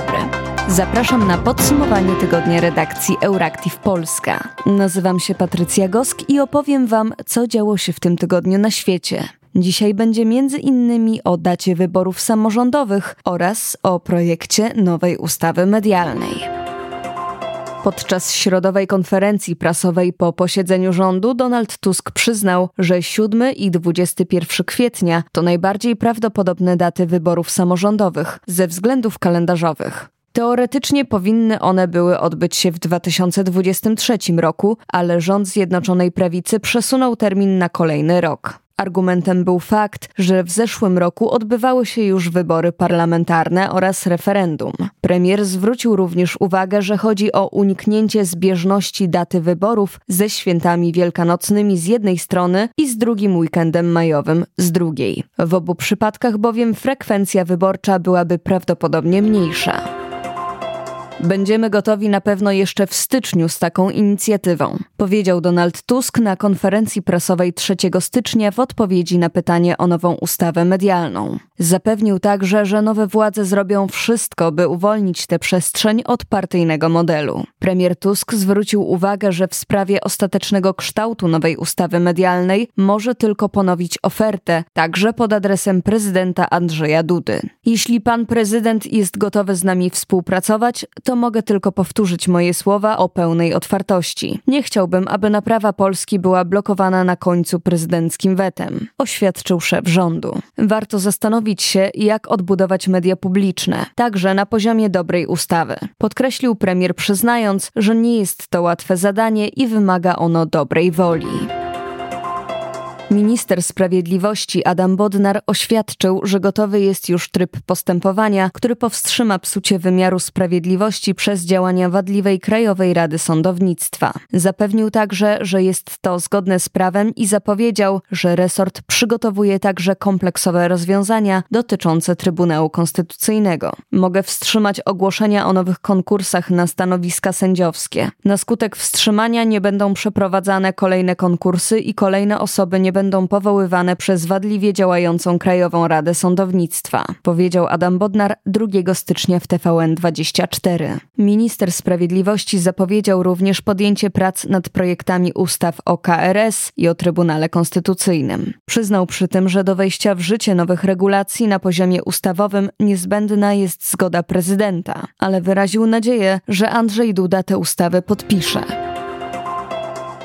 dobry. Zapraszam na podsumowanie tygodnia redakcji Euractiv Polska. Nazywam się Patrycja Gosk i opowiem Wam, co działo się w tym tygodniu na świecie. Dzisiaj będzie między innymi o dacie wyborów samorządowych oraz o projekcie nowej ustawy medialnej. Podczas środowej konferencji prasowej po posiedzeniu rządu Donald Tusk przyznał, że 7 i 21 kwietnia to najbardziej prawdopodobne daty wyborów samorządowych ze względów kalendarzowych. Teoretycznie powinny one były odbyć się w 2023 roku, ale rząd Zjednoczonej Prawicy przesunął termin na kolejny rok. Argumentem był fakt, że w zeszłym roku odbywały się już wybory parlamentarne oraz referendum. Premier zwrócił również uwagę, że chodzi o uniknięcie zbieżności daty wyborów ze świętami wielkanocnymi z jednej strony i z drugim weekendem majowym z drugiej. W obu przypadkach bowiem frekwencja wyborcza byłaby prawdopodobnie mniejsza. Będziemy gotowi na pewno jeszcze w styczniu z taką inicjatywą, powiedział Donald Tusk na konferencji prasowej 3 stycznia w odpowiedzi na pytanie o nową ustawę medialną. Zapewnił także, że nowe władze zrobią wszystko, by uwolnić tę przestrzeń od partyjnego modelu. Premier Tusk zwrócił uwagę, że w sprawie ostatecznego kształtu nowej ustawy medialnej może tylko ponowić ofertę, także pod adresem prezydenta Andrzeja Dudy. Jeśli pan prezydent jest gotowy z nami współpracować, to mogę tylko powtórzyć moje słowa o pełnej otwartości. Nie chciałbym, aby naprawa Polski była blokowana na końcu prezydenckim wetem, oświadczył szef rządu. Warto zastanowić się, jak odbudować media publiczne, także na poziomie dobrej ustawy. Podkreślił premier, przyznając, że nie jest to łatwe zadanie i wymaga ono dobrej woli. Minister Sprawiedliwości Adam Bodnar oświadczył, że gotowy jest już tryb postępowania, który powstrzyma psucie wymiaru sprawiedliwości przez działania wadliwej Krajowej Rady Sądownictwa. Zapewnił także, że jest to zgodne z prawem i zapowiedział, że resort przygotowuje także kompleksowe rozwiązania dotyczące Trybunału Konstytucyjnego. Mogę wstrzymać ogłoszenia o nowych konkursach na stanowiska sędziowskie. Na skutek wstrzymania nie będą przeprowadzane kolejne konkursy i kolejne osoby nie będą powoływane przez wadliwie działającą Krajową Radę Sądownictwa, powiedział Adam Bodnar 2 stycznia w TVN24. Minister Sprawiedliwości zapowiedział również podjęcie prac nad projektami ustaw o KRS i o Trybunale Konstytucyjnym. Przyznał przy tym, że do wejścia w życie nowych regulacji na poziomie ustawowym niezbędna jest zgoda prezydenta, ale wyraził nadzieję, że Andrzej Duda te ustawy podpisze.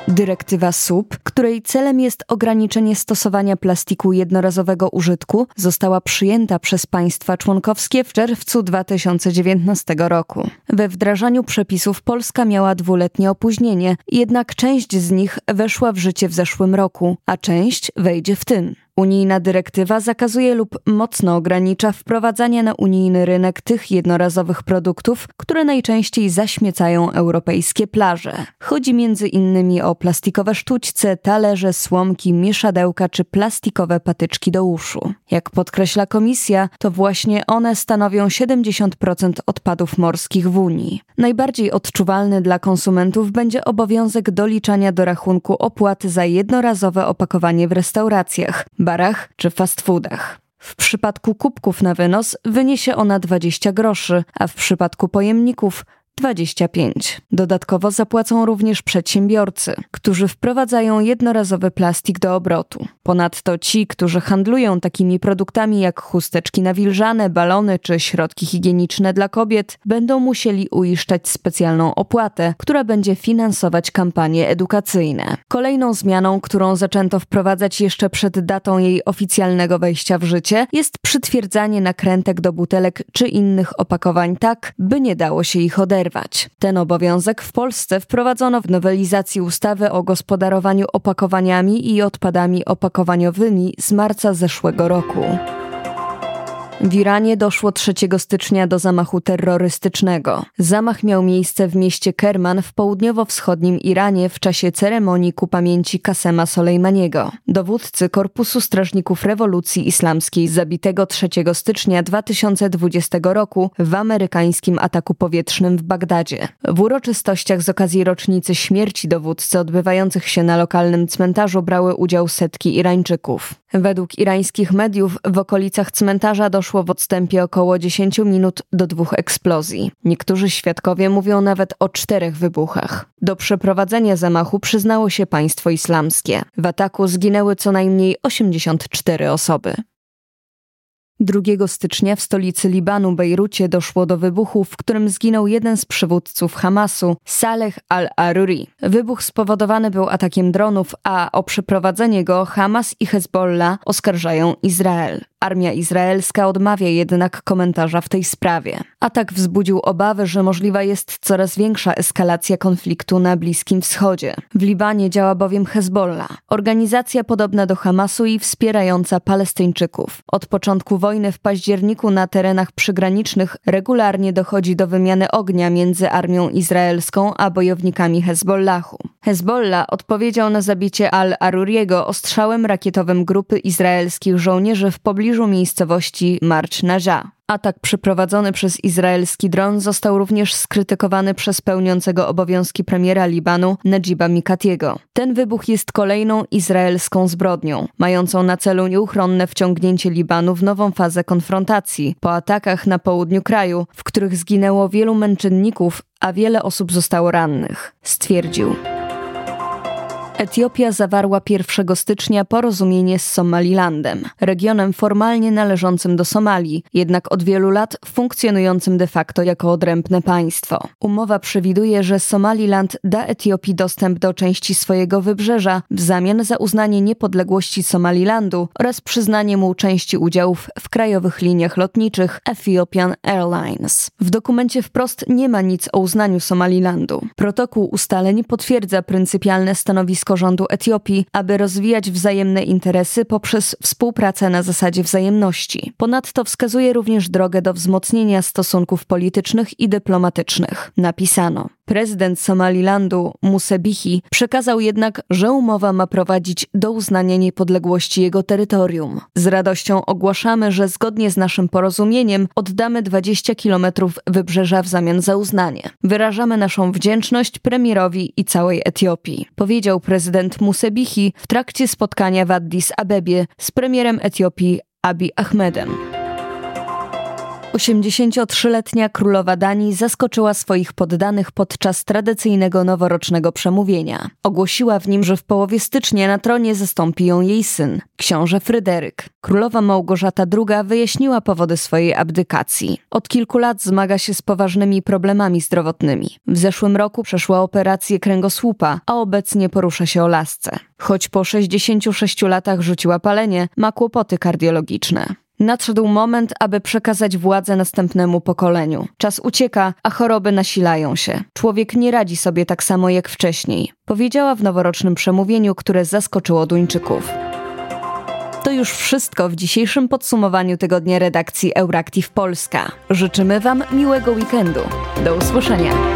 Dyrektywa SUP, której celem jest ograniczenie stosowania plastiku jednorazowego użytku, została przyjęta przez państwa członkowskie w czerwcu 2019 roku. We wdrażaniu przepisów Polska miała dwuletnie opóźnienie, jednak część z nich weszła w życie w zeszłym roku, a część wejdzie w tym. Unijna dyrektywa zakazuje lub mocno ogranicza wprowadzanie na unijny rynek tych jednorazowych produktów, które najczęściej zaśmiecają europejskie plaże. Chodzi między innymi o plastikowe sztućce, talerze, słomki, mieszadełka czy plastikowe patyczki do uszu. Jak podkreśla komisja, to właśnie one stanowią 70% odpadów morskich w Unii. Najbardziej odczuwalny dla konsumentów będzie obowiązek doliczania do rachunku opłaty za jednorazowe opakowanie w restauracjach barach czy fast foodach. W przypadku kubków na wynos wyniesie ona 20 groszy, a w przypadku pojemników 25. Dodatkowo zapłacą również przedsiębiorcy, którzy wprowadzają jednorazowy plastik do obrotu. Ponadto ci, którzy handlują takimi produktami jak chusteczki nawilżane, balony czy środki higieniczne dla kobiet, będą musieli uiszczać specjalną opłatę, która będzie finansować kampanie edukacyjne. Kolejną zmianą, którą zaczęto wprowadzać jeszcze przed datą jej oficjalnego wejścia w życie, jest przytwierdzanie nakrętek do butelek czy innych opakowań tak, by nie dało się ich oderwać przerwać. Ten obowiązek w Polsce wprowadzono w nowelizacji ustawy o gospodarowaniu opakowaniami i odpadami opakowaniowymi z marca zeszłego roku. W Iranie doszło 3 stycznia do zamachu terrorystycznego. Zamach miał miejsce w mieście Kerman w południowo-wschodnim Iranie w czasie ceremonii ku pamięci Kasema Soleimaniego, dowódcy Korpusu Strażników Rewolucji Islamskiej zabitego 3 stycznia 2020 roku w amerykańskim ataku powietrznym w Bagdadzie. W uroczystościach z okazji rocznicy śmierci dowódcy odbywających się na lokalnym cmentarzu brały udział setki Irańczyków. Według irańskich mediów w okolicach cmentarza doszło w odstępie około 10 minut do dwóch eksplozji. Niektórzy świadkowie mówią nawet o czterech wybuchach. Do przeprowadzenia zamachu przyznało się państwo islamskie. W ataku zginęły co najmniej 84 osoby. 2 stycznia w stolicy Libanu, Bejrucie, doszło do wybuchu, w którym zginął jeden z przywódców Hamasu, Saleh al-Aruri. Wybuch spowodowany był atakiem dronów, a o przeprowadzenie go Hamas i Hezbollah oskarżają Izrael. Armia izraelska odmawia jednak komentarza w tej sprawie. Atak wzbudził obawy, że możliwa jest coraz większa eskalacja konfliktu na Bliskim Wschodzie. W Libanie działa bowiem Hezbollah, organizacja podobna do Hamasu i wspierająca Palestyńczyków. Od początku wojny w październiku na terenach przygranicznych regularnie dochodzi do wymiany ognia między armią izraelską a bojownikami Hezbollahu. Hezbollah odpowiedział na zabicie al-Aruriego ostrzałem rakietowym grupy izraelskich żołnierzy w pobliżu miejscowości Marcz Naja. Atak przeprowadzony przez izraelski dron został również skrytykowany przez pełniącego obowiązki premiera Libanu Najiba Mikatiego. Ten wybuch jest kolejną izraelską zbrodnią, mającą na celu nieuchronne wciągnięcie Libanu w nową fazę konfrontacji po atakach na południu kraju, w których zginęło wielu męczenników, a wiele osób zostało rannych, stwierdził. Etiopia zawarła 1 stycznia porozumienie z Somalilandem, regionem formalnie należącym do Somalii, jednak od wielu lat funkcjonującym de facto jako odrębne państwo. Umowa przewiduje, że Somaliland da Etiopii dostęp do części swojego wybrzeża w zamian za uznanie niepodległości Somalilandu oraz przyznanie mu części udziałów w krajowych liniach lotniczych Ethiopian Airlines. W dokumencie wprost nie ma nic o uznaniu Somalilandu. Protokół ustaleń potwierdza pryncypialne stanowisko stanowisko rządu Etiopii, aby rozwijać wzajemne interesy poprzez współpracę na zasadzie wzajemności. Ponadto wskazuje również drogę do wzmocnienia stosunków politycznych i dyplomatycznych. Napisano. Prezydent Somalilandu Musebihi przekazał jednak, że umowa ma prowadzić do uznania niepodległości jego terytorium. Z radością ogłaszamy, że zgodnie z naszym porozumieniem oddamy 20 kilometrów wybrzeża w zamian za uznanie. Wyrażamy naszą wdzięczność premierowi i całej Etiopii, powiedział prezydent Musebihi w trakcie spotkania w Addis Abebie z premierem Etiopii Abiy Ahmedem. 83-letnia królowa Danii zaskoczyła swoich poddanych podczas tradycyjnego noworocznego przemówienia. Ogłosiła w nim, że w połowie stycznia na tronie zastąpi ją jej syn, książę Fryderyk. Królowa Małgorzata II wyjaśniła powody swojej abdykacji. Od kilku lat zmaga się z poważnymi problemami zdrowotnymi. W zeszłym roku przeszła operację kręgosłupa, a obecnie porusza się o lasce. Choć po 66 latach rzuciła palenie, ma kłopoty kardiologiczne. Nadszedł moment, aby przekazać władzę następnemu pokoleniu. Czas ucieka, a choroby nasilają się. Człowiek nie radzi sobie tak samo jak wcześniej, powiedziała w noworocznym przemówieniu, które zaskoczyło Duńczyków. To już wszystko w dzisiejszym podsumowaniu tygodnia redakcji Euractiv Polska. Życzymy Wam miłego weekendu. Do usłyszenia.